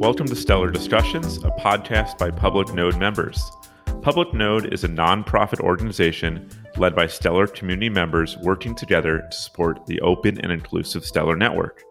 Welcome to Stellar Discussions, a podcast by Public Node members. Public Node is a nonprofit organization led by Stellar community members working together to support the open and inclusive Stellar network.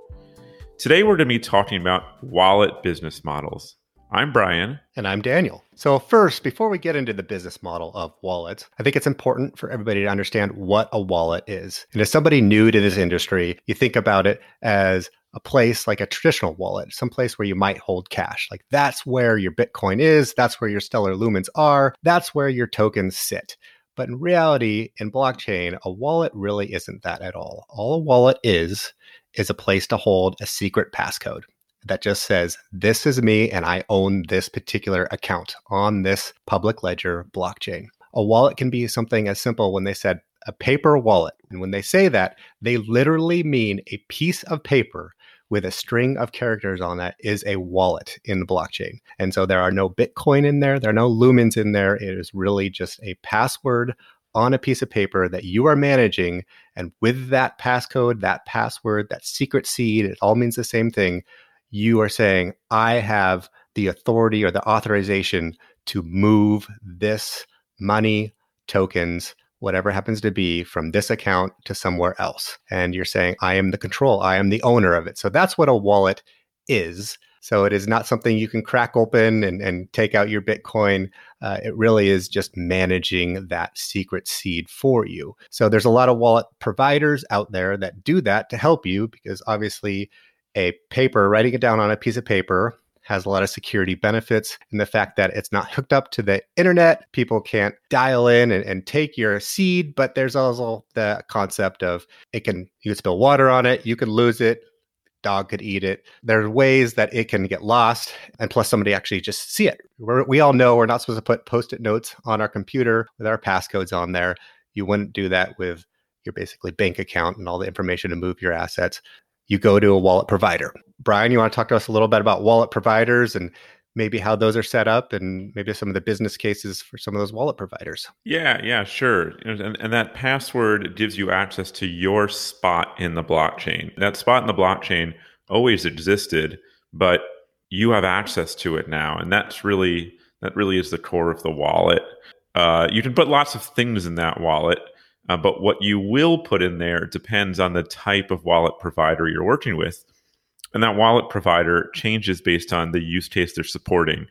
Today, we're going to be talking about wallet business models. I'm Brian. And I'm Daniel. So, first, before we get into the business model of wallets, I think it's important for everybody to understand what a wallet is. And as somebody new to this industry, you think about it as a place like a traditional wallet, some place where you might hold cash. Like that's where your Bitcoin is, that's where your Stellar Lumens are, that's where your tokens sit. But in reality, in blockchain, a wallet really isn't that at all. All a wallet is, is a place to hold a secret passcode that just says, This is me and I own this particular account on this public ledger blockchain. A wallet can be something as simple when they said a paper wallet. And when they say that, they literally mean a piece of paper with a string of characters on that is a wallet in the blockchain. And so there are no Bitcoin in there, there are no lumens in there. It is really just a password on a piece of paper that you are managing. And with that passcode, that password, that secret seed, it all means the same thing you are saying, I have the authority or the authorization to move this money, tokens, whatever happens to be, from this account to somewhere else. And you're saying, I am the control, I am the owner of it. So that's what a wallet is. So it is not something you can crack open and, and take out your Bitcoin. Uh, it really is just managing that secret seed for you. So there's a lot of wallet providers out there that do that to help you because obviously a paper, writing it down on a piece of paper has a lot of security benefits and the fact that it's not hooked up to the internet. People can't dial in and, and, take your seed, but there's also the concept of it can you can spill water on it, you can lose it, dog could eat it. There are ways that it can get lost, and plus somebody actually just see it. We're, we all know we're not supposed to put post-it notes on our computer with our passcodes on there. You wouldn't do that with your basically bank account and all the information to move your assets you go to a wallet provider. Brian, you want to talk to us a little bit about wallet providers and maybe how those are set up and maybe some of the business cases for some of those wallet providers. Yeah, yeah, sure. And, and, that password gives you access to your spot in the blockchain. That spot in the blockchain always existed, but you have access to it now, and that's really that really is the core of the wallet. Uh, you can put lots of things in that wallet. Uh, but what you will put in there depends on the type of wallet provider you're working with. And that wallet provider changes based on the use case they're supporting.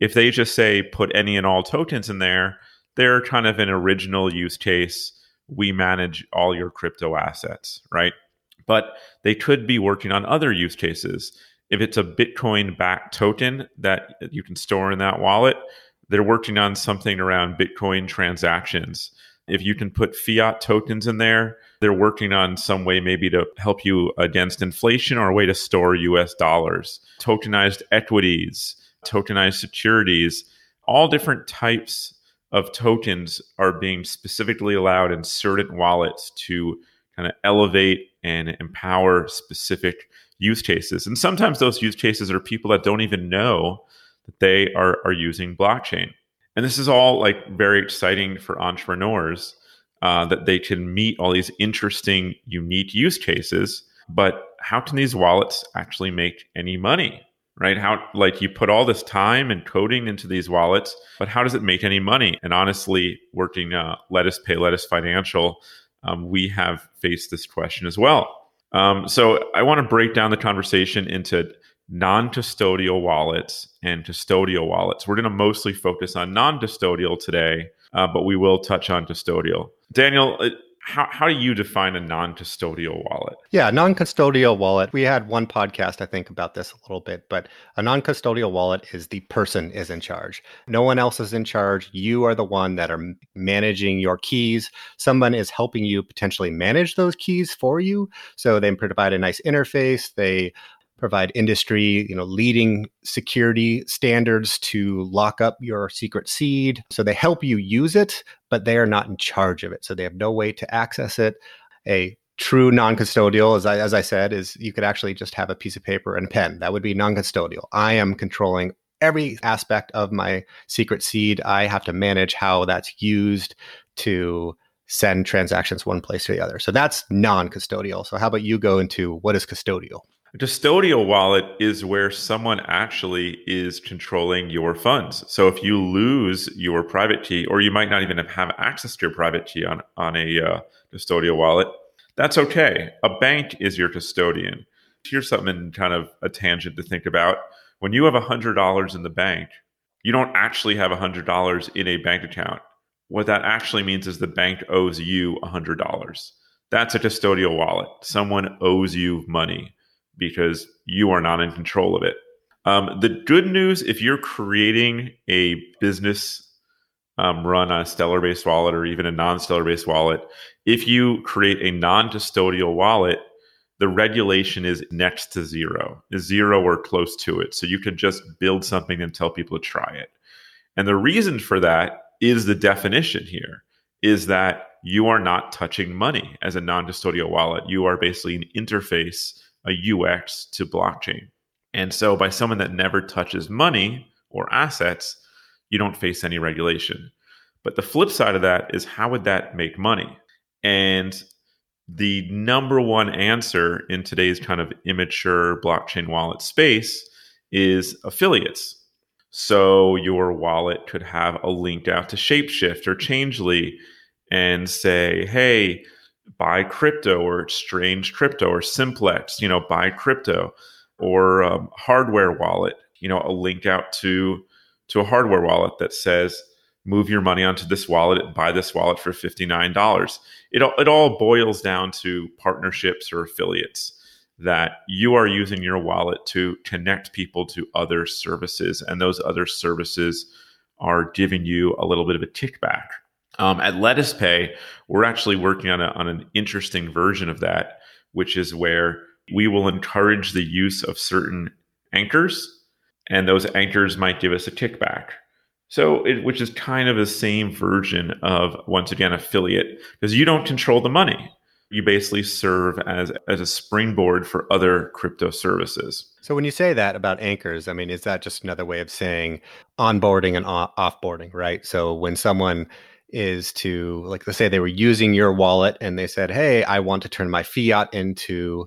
If they just say put any and all tokens in there, they're kind of an original use case. We manage all your crypto assets, right? But they could be working on other use cases. If it's a Bitcoin backed token that you can store in that wallet, they're working on something around Bitcoin transactions if you can put fiat tokens in there, they're working on some way maybe to help you against inflation or a way to store US dollars, tokenized equities, tokenized securities, all different types of tokens are being specifically allowed in certain wallets to kind of elevate and empower specific use cases. And sometimes those use cases are people that don't even know that they are, are using blockchain. And this is all like very exciting for entrepreneurs uh, that they can meet all these interesting, unique use cases. But how can these wallets actually make any money? Right? How, like, you put all this time and coding into these wallets, but how does it make any money? And honestly, working uh, Lettuce Pay, Lettuce Financial, um, we have faced this question as well. Um, so I want to break down the conversation into non custodial wallets and custodial wallets. We're going to mostly focus on non custodial today, uh, but we will touch on custodial. Daniel, uh, how, how do you define a non custodial wallet? Yeah, non custodial wallet. We had one podcast, I think, about this a little bit, but a non custodial wallet is the person is in charge. No one else is in charge. You are the one that are managing your keys. Someone is helping you potentially manage those keys for you. So they provide a nice interface. They provide industry, you know, leading security standards to lock up your secret seed. So they help you use it, but they are not in charge of it. So they have no way to access it. A true non-custodial, as I, as I said, is you could actually just have a piece of paper and a pen. That would be non-custodial. I am controlling every aspect of my secret seed. I have to manage how that's used to send transactions one place to the other. So that's non-custodial. So how about you go into what is custodial? A custodial wallet is where someone actually is controlling your funds. So if you lose your private key, or you might not even have access to your private key on, on a uh, custodial wallet, that's okay. A bank is your custodian. Here's something kind of a tangent to think about. When you have $100 in the bank, you don't actually have $100 in a bank account. What that actually means is the bank owes you $100. That's a custodial wallet. Someone owes you money because you are not in control of it. Um, the good news, if you're creating a business um, run on a Stellar based wallet or even a non Stellar based wallet, if you create a non custodial wallet, the regulation is next to zero, zero or close to it. So you can just build something and tell people to try it. And the reason for that is the definition here is that you are not touching money as a non custodial wallet. You are basically an interface a UX to blockchain. And so, by someone that never touches money or assets, you don't face any regulation. But the flip side of that is how would that make money? And the number one answer in today's kind of immature blockchain wallet space is affiliates. So your wallet could have a link out to Shapeshift or Changelly and say, hey, buy crypto or exchange crypto or simplex you know buy crypto or um, hardware wallet you know a link out to to a hardware wallet that says move your money onto this wallet buy this wallet for $59 it, all, it all boils down to partnerships or affiliates that you are using your wallet to connect people to other services and those other services are giving you a little bit of a kickback um, at Lettuce Pay, we're actually working on, a, on an interesting version of that, which is where we will encourage the use of certain anchors, and those anchors might give us a kickback. So, it, which is kind of the same version of once again affiliate, because you don't control the money. You basically serve as as a springboard for other crypto services. So, when you say that about anchors, I mean, is that just another way of saying onboarding and offboarding, right? So, when someone is to like let's say they were using your wallet and they said hey i want to turn my fiat into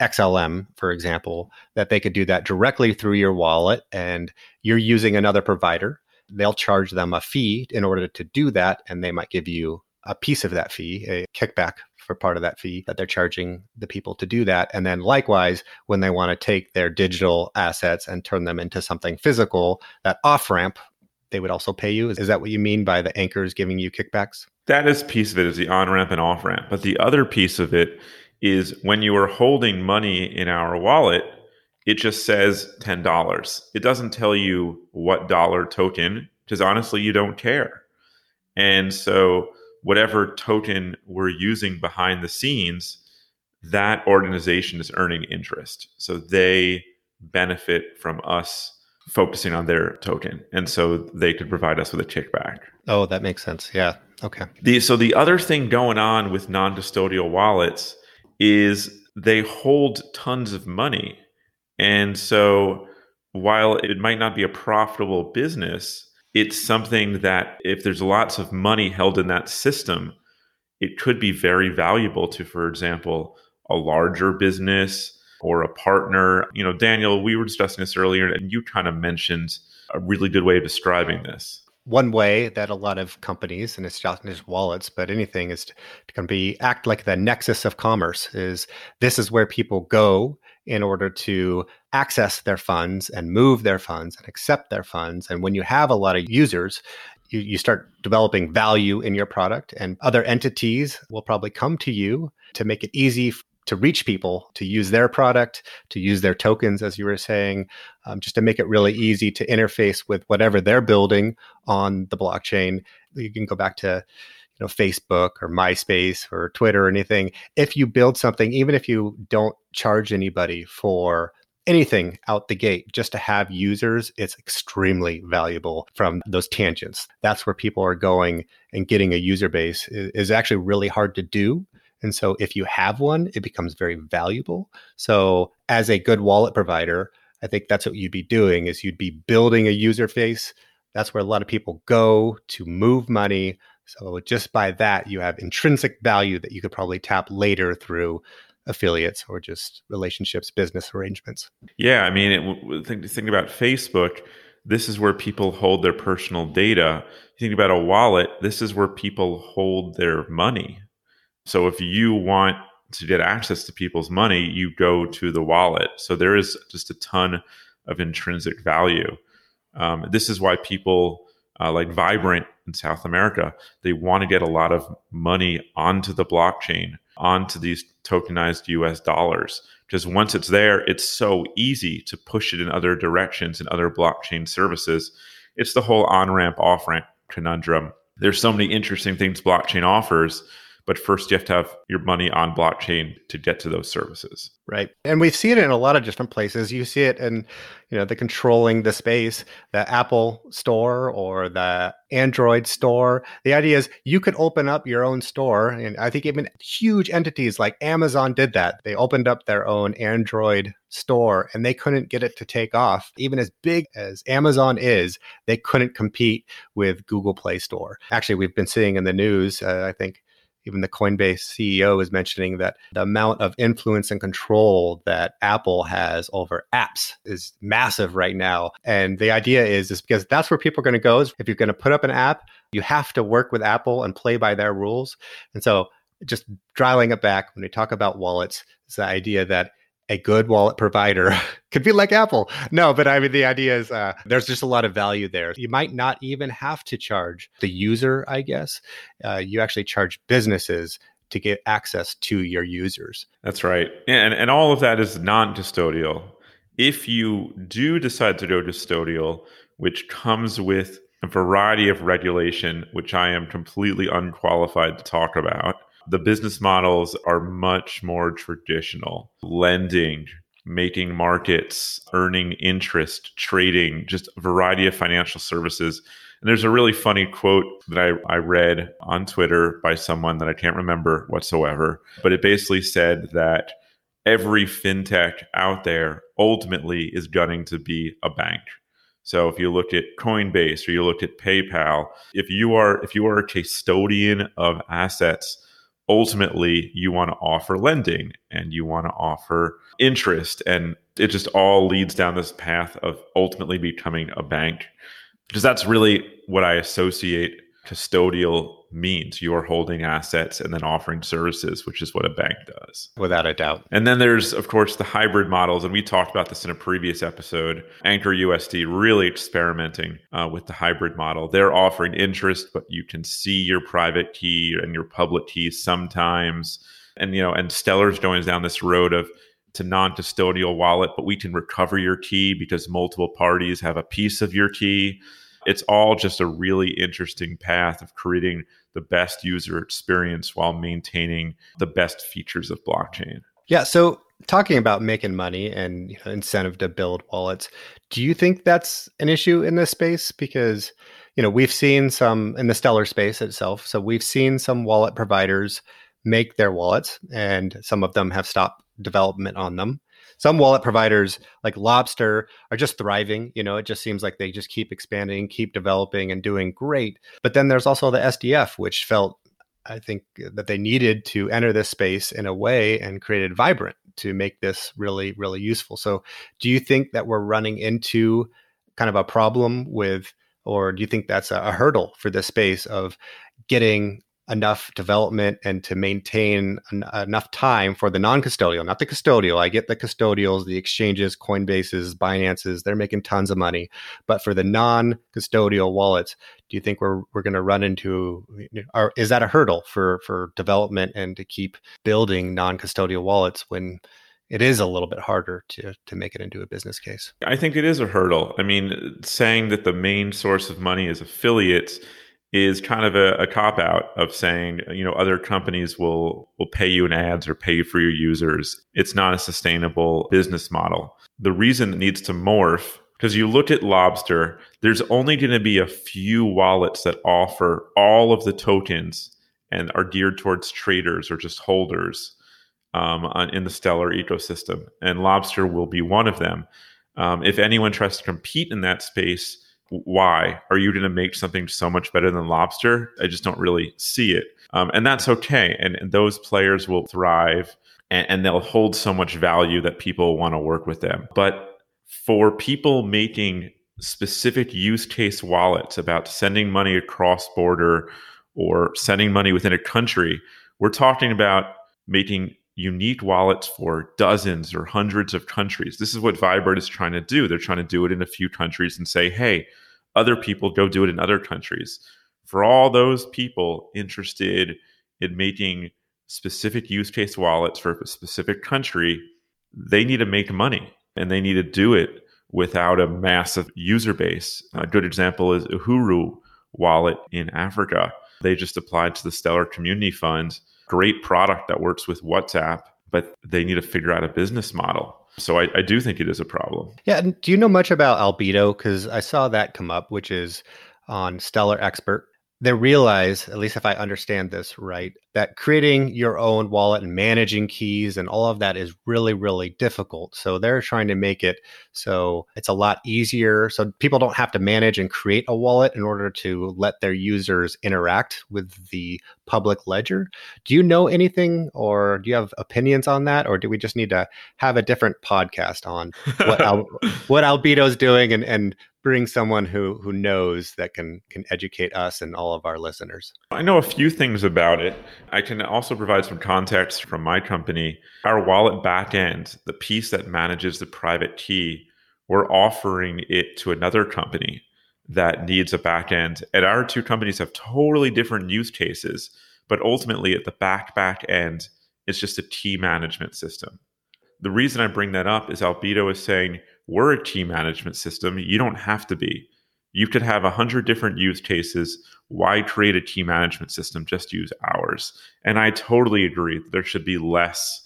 xlm for example that they could do that directly through your wallet and you're using another provider they'll charge them a fee in order to do that and they might give you a piece of that fee a kickback for part of that fee that they're charging the people to do that. And then likewise when they want to take their digital assets and turn them into something physical that off ramp they would also pay you. Is that what you mean by the anchors giving you kickbacks? That is piece of it is the on ramp and off ramp. But the other piece of it is when you are holding money in our wallet, it just says $10. It doesn't tell you what dollar token, because honestly, you don't care. And so, whatever token we're using behind the scenes, that organization is earning interest. So they benefit from us focusing on their token. And so they could provide us with a kickback. Oh, that makes sense. Yeah. Okay. The, so the other thing going on with non custodial wallets is they hold tons of money. And so while it might not be a profitable business, it's something that if there's lots of money held in that system, it could be very valuable to, for example, a larger business or a partner. You know, Daniel, we were discussing this earlier, and you kind of mentioned a really good way of describing this. One way that a lot of companies, and it's not just wallets, but anything is to, to be act like the nexus of commerce is this is where people go in order to access their funds and move their funds and accept their funds. And when you have a lot of users, you, you start developing value in your product, and other entities will probably come to you to make it easy to reach people to use their product, to use their tokens, as you were saying, um, just to make it really easy to interface with whatever they're building on the blockchain. You can go back to you know Facebook or MySpace or Twitter or anything. If you build something, even if you don't charge anybody for anything out the gate just to have users it's extremely valuable from those tangents that's where people are going and getting a user base is actually really hard to do and so if you have one, it becomes very valuable. So as a good wallet provider, I think that's what you'd be doing is you'd be building a user face. That's where a lot of people go to move money. So just by that, you have intrinsic value that you could probably tap later through affiliates or just relationships, business arrangements. Yeah, I mean, it, think think about Facebook. This is where people hold their personal data. Think about a wallet. This is where people hold their money. So if you want to get access to people's money, you go to the wallet. So there is just a ton of intrinsic value. Um, this is why people uh, like Vibrant in South America, they want to get a lot of money onto the blockchain, onto these tokenized US dollars. Because once it's there, it's so easy to push it in other directions and other blockchain services. It's the whole on ramp, off ramp conundrum. There's so many interesting things blockchain offers but first, you have to have your money on blockchain to get to those services. Right. And we see it in a lot of different places. You see it in, you know, the controlling the space, the Apple store or the Android store. The idea is you could open up your own store. And I think even huge entities like Amazon did that. They opened up their own Android store and they couldn't get it to take off. Even as big as Amazon is, they couldn't compete with Google Play Store. Actually, we've been seeing in the news, uh, I think even the Coinbase CEO is mentioning that the amount of influence and control that Apple has over apps is massive right now. And the idea is, is because that's where people are going to go. Is if you're going to put up an app, you have to work with Apple and play by their rules. And so just dialing it back when we talk about wallets, it's the idea that a good wallet provider could be like Apple. No, but I mean, the idea is uh, there's just a lot of value there. You might not even have to charge the user, I guess. Uh, you actually charge businesses to get access to your users. That's right. And, and all of that is non custodial. If you do decide to go custodial, which comes with a variety of regulation, which I am completely unqualified to talk about, the business models are much more traditional lending, making markets, earning interest, trading, just a variety of financial services. And there's a really funny quote that I, I read on Twitter by someone that I can't remember whatsoever, but it basically said that every fintech out there ultimately is gunning to be a bank. So if you look at Coinbase or you look at PayPal, if you are if you are a custodian of assets, ultimately you want to offer lending and you want to offer interest and it just all leads down this path of ultimately becoming a bank. Because that's really what i associate custodial means you are holding assets and then offering services, which is what a bank does. Without a doubt. And then there's, of course, the hybrid models. And we talked about this in a previous episode. Anchor USD really experimenting uh, with the hybrid model. They're offering interest, but you can see your private key and your public key sometimes. And, you know, and Stellar's going down this road of to non-custodial wallet, but we can recover your key because multiple parties have a piece of your key it's all just a really interesting path of creating the best user experience while maintaining the best features of blockchain. Yeah. So talking about making money and you know, incentive to build wallets, do you think that's an issue in this space? Because you know we've seen some in the stellar space itself. So we've seen some wallet providers make their wallets, and some of them have stopped development on them some wallet providers like LOBSTR are just thriving. You know, it just seems like they just keep expanding, keep developing, and doing great. But then there's also the SDF, which felt I think that they needed to enter this space in a way and created Vibrant to make this really, really useful. So, do you think that we're running into kind of a problem with, or do you think that's a, a hurdle for this space of getting enough development and to maintain en- enough time for the non-custodial, not the custodial. I get the custodials, the exchanges, Coinbases, Binances, they're making tons of money. But for the non-custodial wallets, do you think we're we're going to run into or is that a hurdle for for development and to keep building non-custodial wallets when it is a little bit harder to to make it into a business case. I think it is a hurdle. I mean, saying that the main source of money is affiliates is kind of a, a cop out of saying you know other companies will will pay you in ads or pay you for your users. It's not a sustainable business model. The reason it needs to morph because you look at LOBSTR there's only going to be a few wallets that offer all of the tokens and are geared towards traders or just holders um, on, in the stellar ecosystem and LOBSTR will be one of them. Um, if anyone tries to compete in that space why are you going to make something so much better than LOBSTR i just don't really see it um, and that's okay and, and those players will thrive and, and they'll hold so much value that people want to work with them. But for people making specific use case wallets about sending money across border or sending money within a country, we're talking about making unique wallets for dozens or hundreds of countries. This is what Vibrant is trying to do. They're trying to do it in a few countries and say, hey, other people go do it in other countries. For all those people interested in making specific use case wallets for a specific country, they need to make money and they need to do it without a massive user base. A good example is Uhuru wallet in Africa. They just applied to the Stellar Community Fund. Great product that works with WhatsApp, but they need to figure out a business model. So I, I do think it is a problem. Yeah. And do you know much about Albedo? Because I saw that come up, which is on Stellar Expert they realize, at least if I understand this right, that creating your own wallet and managing keys and all of that is really, really difficult. So they're trying to make it so it's a lot easier. So people don't have to manage and create a wallet in order to let their users interact with the public ledger. Do you know anything or do you have opinions on that? Or do we just need to have a different podcast on what, Al- what Albedo's doing and, and bring someone who who knows that can can educate us and all of our listeners. I know a few things about it. I can also provide some context from my company. Our wallet backend, the piece that manages the private key, we're offering it to another company that needs a backend. And our two companies have totally different use cases, but ultimately at the back back end, it's just a key management system. The reason I bring that up is Albedo is saying we're a key management system. You don't have to be. You could have a hundred different use cases. Why create a key management system? Just use ours. And I totally agree. There should be less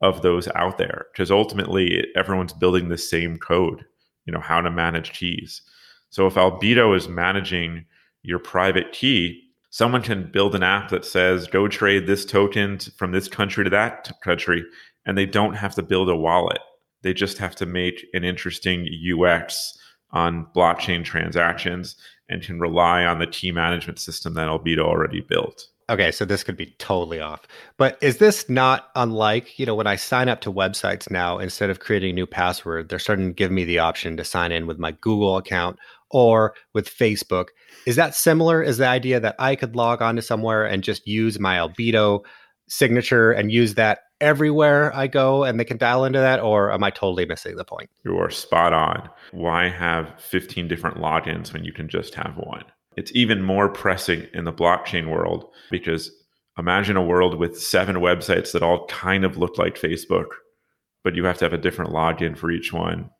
of those out there because ultimately everyone's building the same code. You know how to manage keys. So if Albedo is managing your private key, someone can build an app that says go trade this token from this country to that country, and they don't have to build a wallet they just have to make an interesting UX on blockchain transactions and can rely on the key management system that Albedo already built. Okay, so this could be totally off. But is this not unlike, you know, when I sign up to websites now, instead of creating a new password, they're starting to give me the option to sign in with my Google account or with Facebook. Is that similar? Is the idea that I could log on to somewhere and just use my Albedo signature and use that everywhere I go and they can dial into that, or am I totally missing the point? You are spot on. Why have 15 different logins when you can just have one? It's even more pressing in the blockchain world because imagine a world with seven websites that all kind of look like Facebook, but you have to have a different login for each one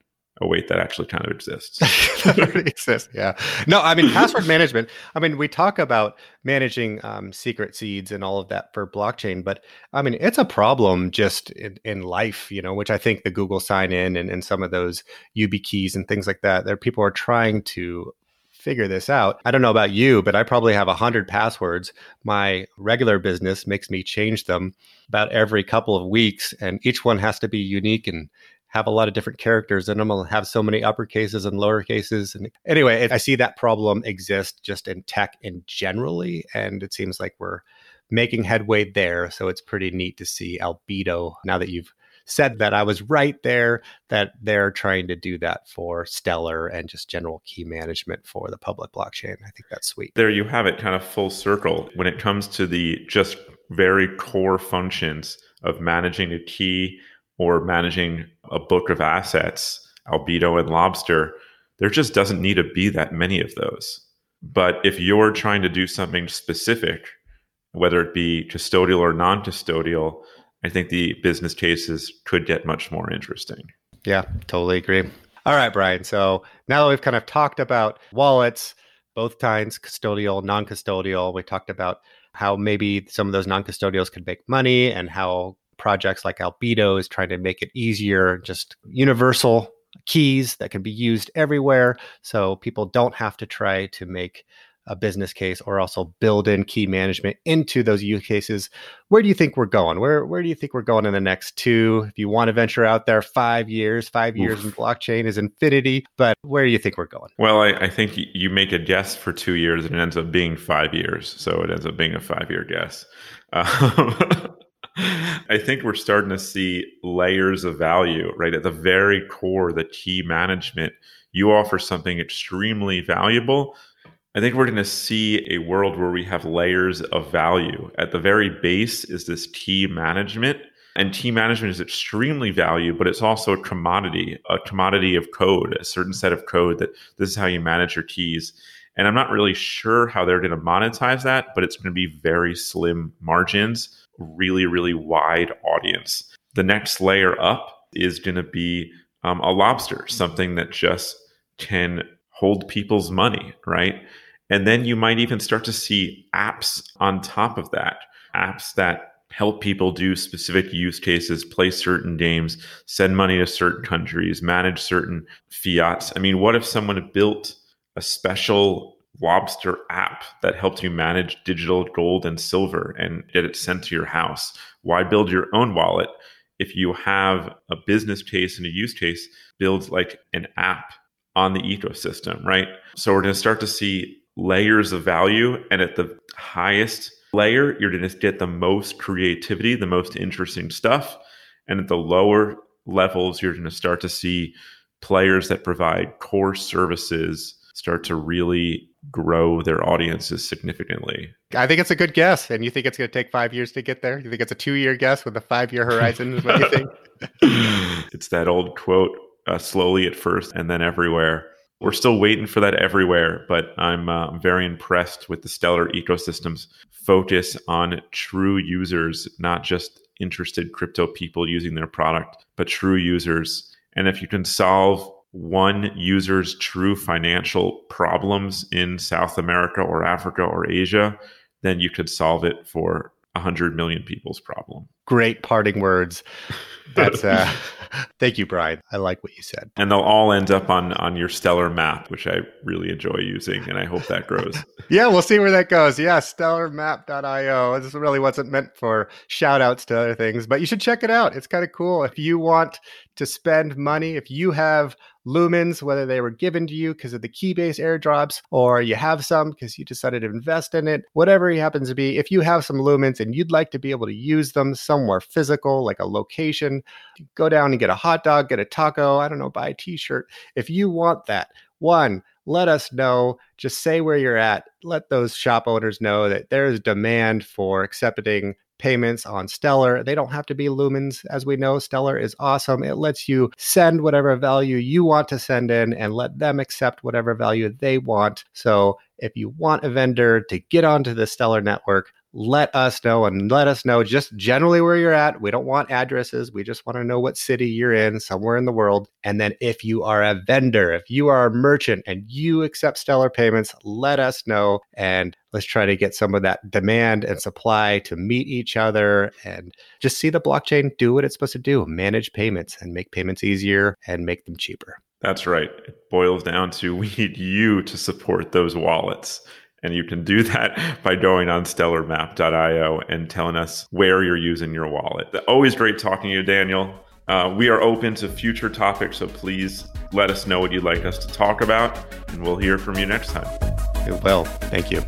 oh wait that actually kind of exists exists yeah no i mean password management i mean we talk about managing um, secret seeds and all of that for blockchain but i mean it's a problem just in, in life you know which i think the google sign in and, and some of those YubiKeys and things like that there people are trying to figure this out. I don't know about you, but I probably have a hundred passwords. My regular business makes me change them about every couple of weeks, and each one has to be unique and have a lot of different characters in them and have so many upper cases and lower cases. And anyway, I see that problem exist just in tech in generally. And it seems like we're making headway there. So it's pretty neat to see Albedo now that you've said that I was right there, that they're trying to do that for Stellar and just general key management for the public blockchain. I think that's sweet. There you have it, kind of full circle. When it comes to the just very core functions of managing a key or managing a book of assets, Albedo and LOBSTR, there just doesn't need to be that many of those. But if you're trying to do something specific, whether it be custodial or non custodial, I think the business cases could get much more interesting. Yeah, totally agree. All right, Brian. So now that we've kind of talked about wallets, both kinds, custodial, non custodial, we talked about how maybe some of those non custodials could make money and how projects like Albedo is trying to make it easier, just universal keys that can be used everywhere. So people don't have to try to make a business case or also build in key management into those use cases. Where do you think we're going? Where where do you think we're going in the next two? If you want to venture out there, five years, five Oof. years in blockchain is infinity. But where do you think we're going? Well, I, I think you make a guess for two years and it ends up being five years. So it ends up being a five year guess. Um, I think we're starting to see layers of value, right? At the very core, the key management, you offer something extremely valuable. I think we're going to see a world where we have layers of value. At the very base is this key management. And team management is extremely valuable, but it's also a commodity, a commodity of code, a certain set of code that this is how you manage your keys. And I'm not really sure how they're going to monetize that, but it's going to be very slim margins, really, really wide audience. The next layer up is going to be um, a LOBSTR, something that just can hold people's money, right? And then you might even start to see apps on top of that, apps that help people do specific use cases, play certain games, send money to certain countries, manage certain fiats. I mean, what if someone built a special LOBSTR app that helps you manage digital gold and silver and get it sent to your house? Why build your own wallet? If you have a business case and a use case, build like an app on the ecosystem, right? So we're going to start to see layers of value. And at the highest layer, you're going to get the most creativity, the most interesting stuff. And at the lower levels, you're going to start to see players that provide core services start to really grow their audiences significantly. I think it's a good guess. And you think it's going to take five years to get there? You think it's a two year guess with a five year horizon? is what you think? it's that old quote uh, slowly at first and then everywhere. We're still waiting for that everywhere, but I'm uh, very impressed with the Stellar ecosystem's focus on true users, not just interested crypto people using their product, but true users. And if you can solve one user's true financial problems in South America or Africa or Asia, then you could solve it for 100 million people's problem. Great parting words. That's uh thank you, Brian. I like what you said. And they'll all end up on on your stellar map, which I really enjoy using and I hope that grows. yeah, we'll see where that goes. Yeah, stellarmap.io. This really wasn't meant for shout outs to other things, but you should check it out. It's kind of cool. If you want to spend money, if you have lumens, whether they were given to you because of the Keybase airdrops or you have some because you decided to invest in it, whatever it happens to be, if you have some lumens and you'd like to be able to use them somewhere physical, like a location, go down and get a hot dog, get a taco, I don't know, buy a t shirt. If you want that, one, let us know. Just say where you're at. Let those shop owners know that there is demand for accepting payments on Stellar. They don't have to be lumens. As we know, Stellar is awesome. It lets you send whatever value you want to send in and let them accept whatever value they want. So if you want a vendor to get onto the Stellar network, let us know and let us know just generally where you're at. We don't want addresses. We just want to know what city you're in, somewhere in the world. And then if you are a vendor, if you are a merchant and you accept stellar payments, let us know. And let's try to get some of that demand and supply to meet each other and just see the blockchain do what it's supposed to do manage payments and make payments easier and make them cheaper. That's right. It boils down to we need you to support those wallets. And you can do that by going on stellarmap.io and telling us where you're using your wallet. Always great talking to you, Daniel. Uh, we are open to future topics, so please let us know what you'd like us to talk about, and we'll hear from you next time. It Well, thank you.